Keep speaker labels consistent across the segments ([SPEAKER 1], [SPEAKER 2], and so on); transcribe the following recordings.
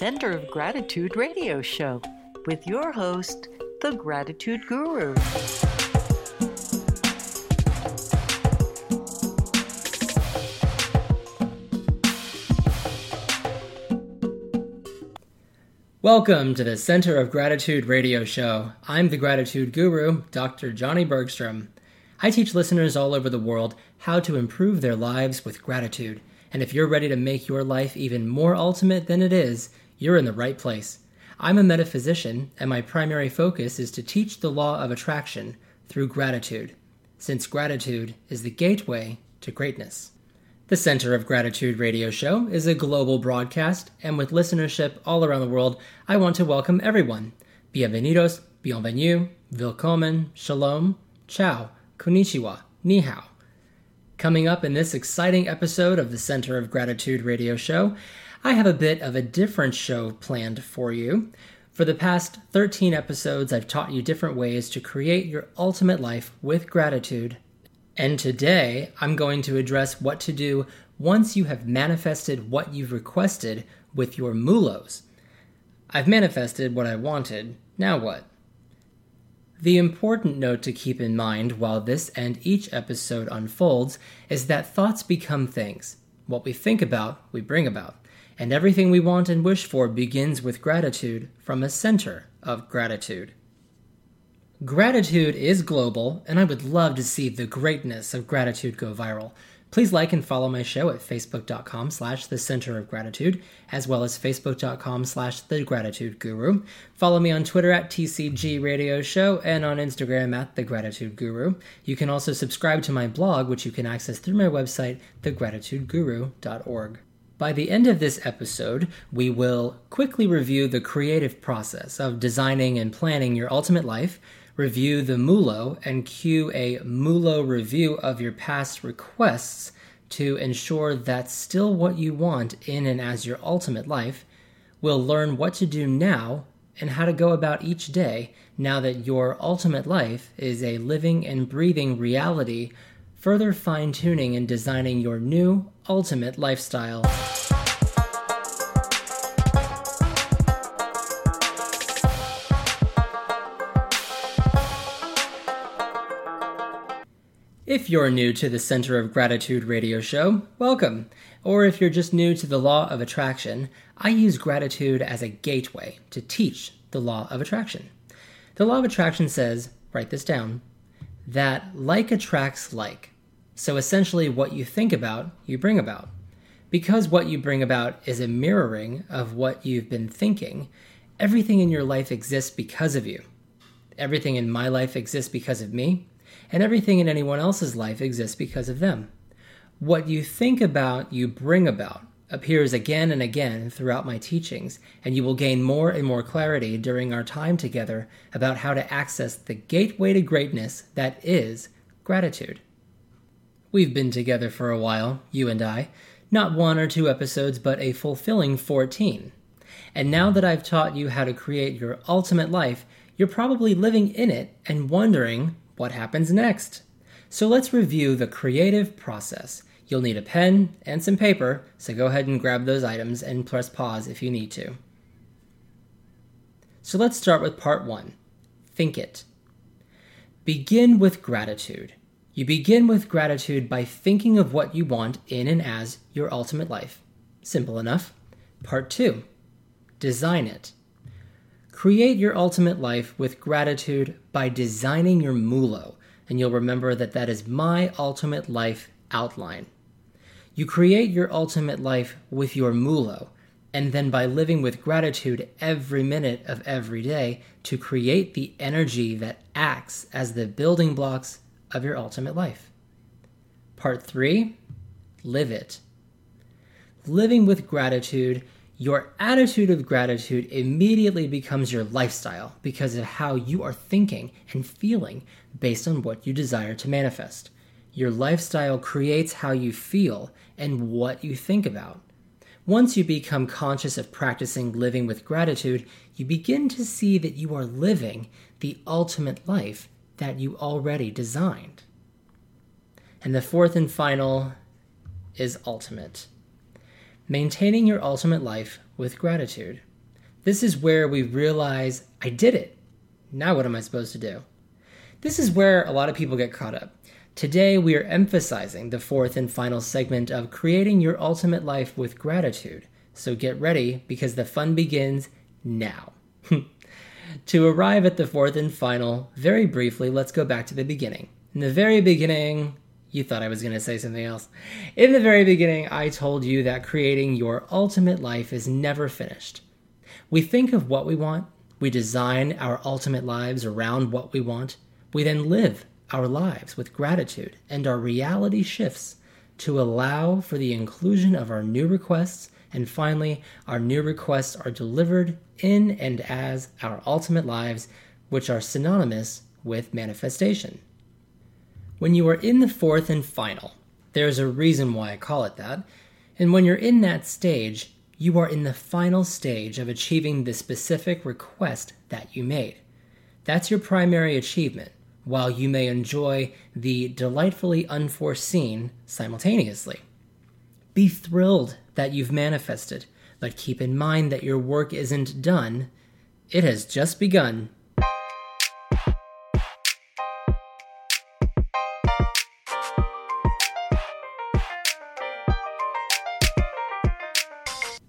[SPEAKER 1] Center of Gratitude radio show with your host, the Gratitude Guru.
[SPEAKER 2] Welcome to the Center of Gratitude radio show. I'm the Gratitude Guru, Dr. Johnny Bergstrom. I teach listeners all over the world how to improve their lives with gratitude. And if you're ready to make your life even more ultimate than it is, you're in the right place. I'm a metaphysician, and my primary focus is to teach the law of attraction through gratitude, since gratitude is the gateway to greatness. The Center of Gratitude radio show is a global broadcast, and with listenership all around the world, I want to welcome everyone. Bienvenidos, bienvenue, willkommen, shalom, ciao, konnichiwa, ni hao. Coming up in this exciting episode of the Center of Gratitude radio show, I have a bit of a different show planned for you. For the past 13 episodes, I've taught you different ways to create your ultimate life with gratitude and today I'm going to address what to do once you have manifested what you've requested with your mulos. I've manifested what I wanted, now what? The important note to keep in mind while this and each episode unfolds is that thoughts become things. What we think about, we bring about. And everything we want and wish for begins with gratitude from a center of gratitude. Gratitude is global, and I would love to see the greatness of gratitude go viral. Please like and follow my show at facebook.com slash the center of gratitude, as well as facebook.com slash the gratitude guru. Follow me on Twitter at TCG Radio Show and on Instagram at the gratitude guru. You can also subscribe to my blog, which you can access through my website, thegratitudeguru.org. By the end of this episode, we will quickly review the creative process of designing and planning your ultimate life review the MULO and cue a MULO review of your past requests to ensure that's still what you want in and as your ultimate life. We'll learn what to do now and how to go about each day now that your ultimate life is a living and breathing reality, further fine tuning and designing your new ultimate lifestyle. If you're new to the Center of Gratitude radio show, welcome. Or if you're just new to the law of attraction, I use gratitude as a gateway to teach the law of attraction. The law of attraction says, write this down, that like attracts like. So essentially, what you think about, you bring about. Because what you bring about is a mirroring of what you've been thinking, everything in your life exists because of you. Everything in my life exists because of me, and everything in anyone else's life exists because of them. What you think about, you bring about, appears again and again throughout my teachings, and you will gain more and more clarity during our time together about how to access the gateway to greatness that is gratitude. We've been together for a while, you and I, not one or two episodes, but a fulfilling 14. And now that I've taught you how to create your ultimate life, you're probably living in it and wondering what happens next? So let's review the creative process. You'll need a pen and some paper, so go ahead and grab those items and press pause if you need to. So let's start with part one Think it. Begin with gratitude. You begin with gratitude by thinking of what you want in and as your ultimate life. Simple enough. Part two Design it. Create your ultimate life with gratitude by designing your MULO, and you'll remember that that is my ultimate life outline. You create your ultimate life with your MULO, and then by living with gratitude every minute of every day to create the energy that acts as the building blocks of your ultimate life. Part three, live it. Living with gratitude your attitude of gratitude immediately becomes your lifestyle because of how you are thinking and feeling based on what you desire to manifest. Your lifestyle creates how you feel and what you think about. Once you become conscious of practicing living with gratitude, you begin to see that you are living the ultimate life that you already designed. And the fourth and final is ultimate maintaining your ultimate life with gratitude. This is where we realize I did it. Now, what am I supposed to do? This is where a lot of people get caught up. Today, we are emphasizing the fourth and final segment of creating your ultimate life with gratitude. So get ready because the fun begins now. to arrive at the fourth and final, very briefly, let's go back to the beginning. In the very beginning, you thought I was going to say something else. In the very beginning, I told you that creating your ultimate life is never finished. We think of what we want, we design our ultimate lives around what we want, we then live our lives with gratitude, and our reality shifts to allow for the inclusion of our new requests. And finally, our new requests are delivered in and as our ultimate lives, which are synonymous with manifestation. When you are in the fourth and final, there's a reason why I call it that. And when you're in that stage, you are in the final stage of achieving the specific request that you made. That's your primary achievement, while you may enjoy the delightfully unforeseen simultaneously. Be thrilled that you've manifested, but keep in mind that your work isn't done, it has just begun.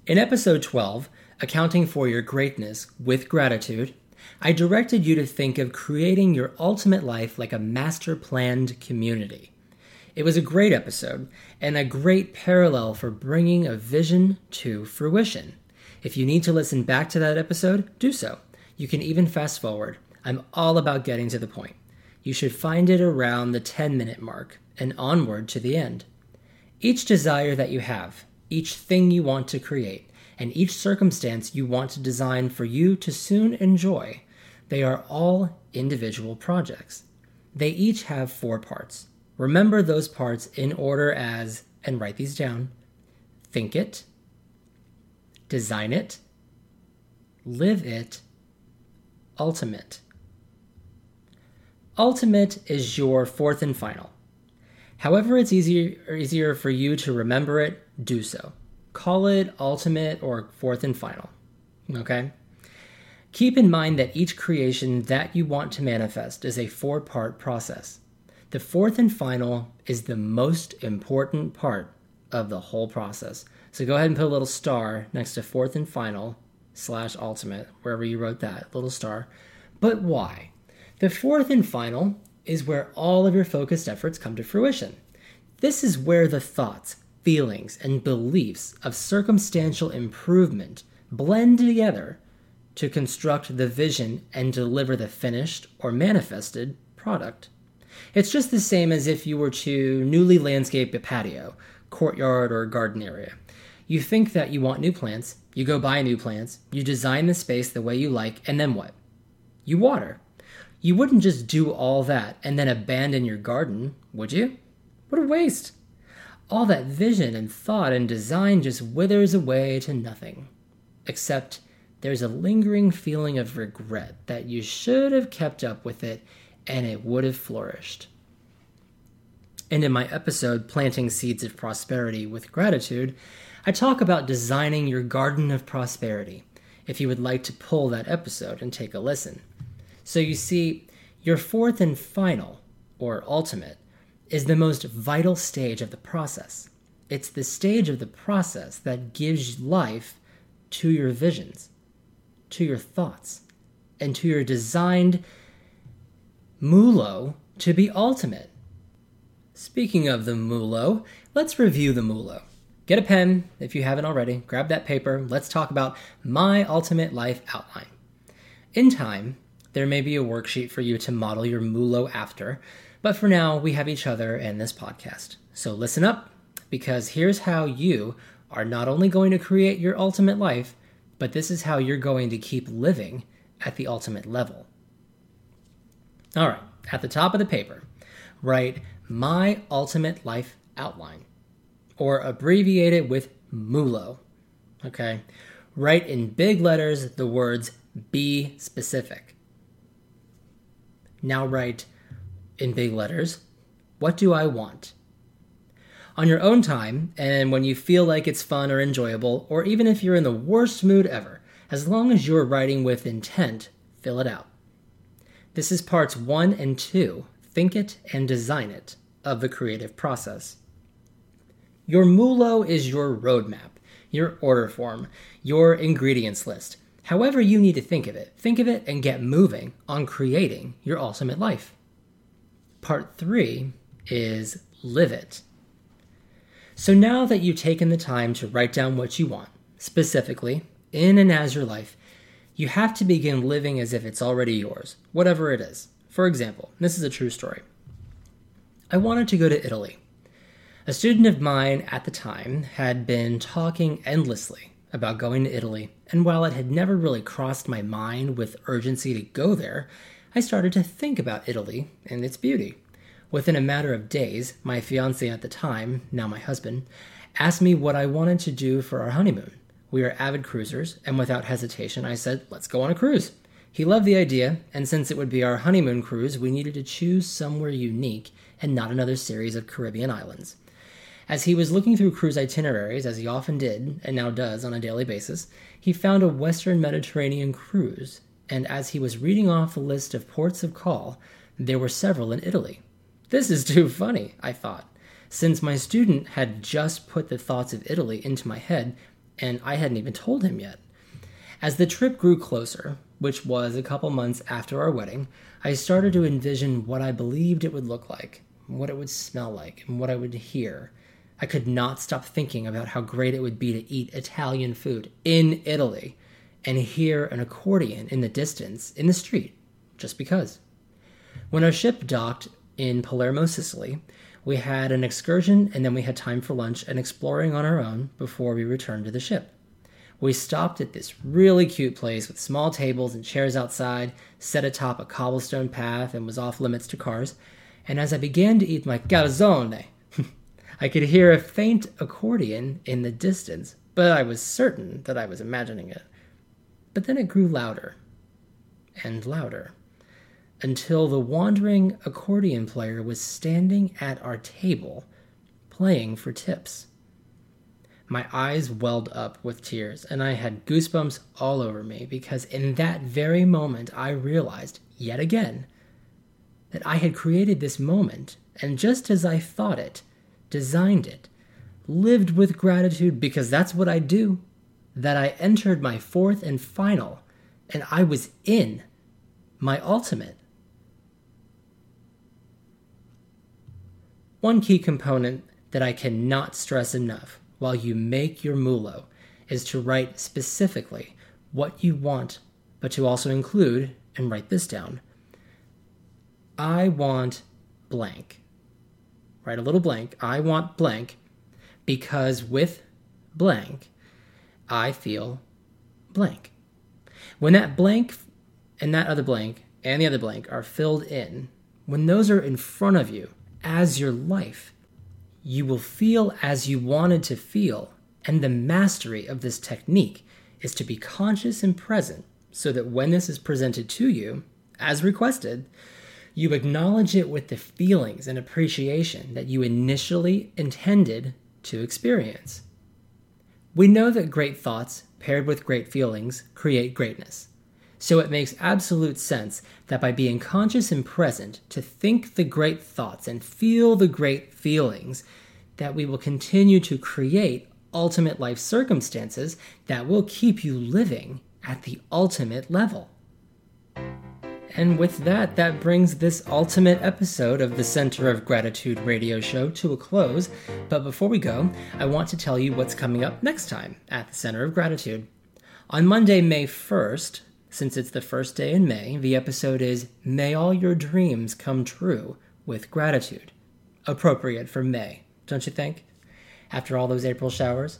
[SPEAKER 2] In episode 12, Accounting for Your Greatness with Gratitude, I directed you to think of creating your ultimate life like a master planned community. It was a great episode and a great parallel for bringing a vision to fruition. If you need to listen back to that episode, do so. You can even fast forward. I'm all about getting to the point. You should find it around the 10 minute mark and onward to the end. Each desire that you have, each thing you want to create, and each circumstance you want to design for you to soon enjoy. They are all individual projects. They each have four parts. Remember those parts in order as, and write these down think it, design it, live it, ultimate. Ultimate is your fourth and final. However, it's easier, easier for you to remember it, do so. Call it ultimate or fourth and final. Okay? Keep in mind that each creation that you want to manifest is a four part process. The fourth and final is the most important part of the whole process. So go ahead and put a little star next to fourth and final slash ultimate, wherever you wrote that, little star. But why? The fourth and final is where all of your focused efforts come to fruition. This is where the thoughts, feelings, and beliefs of circumstantial improvement blend together to construct the vision and deliver the finished or manifested product. It's just the same as if you were to newly landscape a patio, courtyard, or garden area. You think that you want new plants, you go buy new plants, you design the space the way you like, and then what? You water. You wouldn't just do all that and then abandon your garden, would you? What a waste! all that vision and thought and design just withers away to nothing. Except there's a lingering feeling of regret that you should have kept up with it and it would have flourished. And in my episode, Planting Seeds of Prosperity with Gratitude, I talk about designing your garden of prosperity, if you would like to pull that episode and take a listen. So you see, your fourth and final, or ultimate, is the most vital stage of the process. It's the stage of the process that gives life to your visions, to your thoughts, and to your designed MULO to be ultimate. Speaking of the MULO, let's review the MULO. Get a pen if you haven't already, grab that paper. Let's talk about my ultimate life outline. In time, there may be a worksheet for you to model your MULO after, but for now, we have each other and this podcast. So listen up, because here's how you are not only going to create your ultimate life, but this is how you're going to keep living at the ultimate level. All right, at the top of the paper, write My Ultimate Life Outline, or abbreviate it with MULO. Okay, write in big letters the words Be specific. Now write in big letters, What do I want? On your own time, and when you feel like it's fun or enjoyable, or even if you're in the worst mood ever, As long as you're writing with intent, fill it out. This is parts one and two think it and design it of the creative process. Your MULO is your roadmap, your order form, your ingredients list. However, you need to think of it, think of it and get moving on creating your ultimate life. Part three is live it. So now that you've taken the time to write down what you want, specifically, in and as your life, you have to begin living as if it's already yours, whatever it is. For example, this is a true story. I wanted to go to Italy. A student of mine at the time had been talking endlessly about going to Italy, and while it had never really crossed my mind with urgency to go there, I started to think about Italy and its beauty. Within a matter of days, my fiance at the time, now my husband, asked me what I wanted to do for our honeymoon. We are avid cruisers, and without hesitation, I said, Let's go on a cruise. He loved the idea, and since it would be our honeymoon cruise, we needed to choose somewhere unique and not another series of Caribbean islands. As he was looking through cruise itineraries, as he often did and now does on a daily basis, he found a Western Mediterranean cruise, and as he was reading off the list of ports of call, there were several in Italy. This is too funny, I thought, since my student had just put the thoughts of Italy into my head, and I hadn't even told him yet. As the trip grew closer, which was a couple months after our wedding, I started to envision what I believed it would look like, what it would smell like, and what I would hear. I could not stop thinking about how great it would be to eat Italian food in Italy and hear an accordion in the distance in the street, just because. When our ship docked in Palermo, Sicily. We had an excursion and then we had time for lunch and exploring on our own before we returned to the ship. We stopped at this really cute place with small tables and chairs outside, set atop a cobblestone path and was off limits to cars. And as I began to eat my calzone, I could hear a faint accordion in the distance, but I was certain that I was imagining it. But then it grew louder and louder until the wandering accordion player was standing at our table playing for tips. My eyes welled up with tears, and I had goosebumps all over me because in that very moment I realized, yet again, that I had created this moment, and just as I thought it, designed it, lived with gratitude because that's what I do, that I entered my fourth and final, and I was in my ultimate. One key component that I cannot stress enough while you make your MULO is to write specifically what you want, but to also include, and write this down, I want blank. Write a little blank. I want blank because with blank, I feel blank. When that blank and that other blank and the other blank are filled in, when those are in front of you, as your life. You will feel as you wanted to feel, and the mastery of this technique is to be conscious and present so that when this is presented to you, as requested, you acknowledge it with the feelings and appreciation that you initially intended to experience. We know that great thoughts paired with great feelings create greatness. So it makes absolute sense that by being conscious and present to think the great thoughts and feel the great feelings, that we will continue to create ultimate life circumstances that will keep you living at the ultimate level. And with that, that brings this ultimate episode of the Center of Gratitude radio show to a close. But before we go, I want to tell you what's coming up next time at the Center of Gratitude. On Monday, May 1st, since it's the first day in May, the episode is May All Your Dreams Come True with Gratitude. Appropriate for May, don't you think? After all those April showers?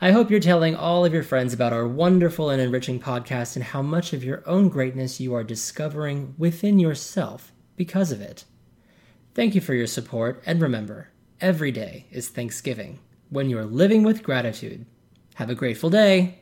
[SPEAKER 2] I hope you're telling all of your friends about our wonderful and enriching podcast and how much of your own greatness you are discovering within yourself because of it. Thank you for your support, and remember, every day is Thanksgiving when you're living with gratitude. Have a grateful day.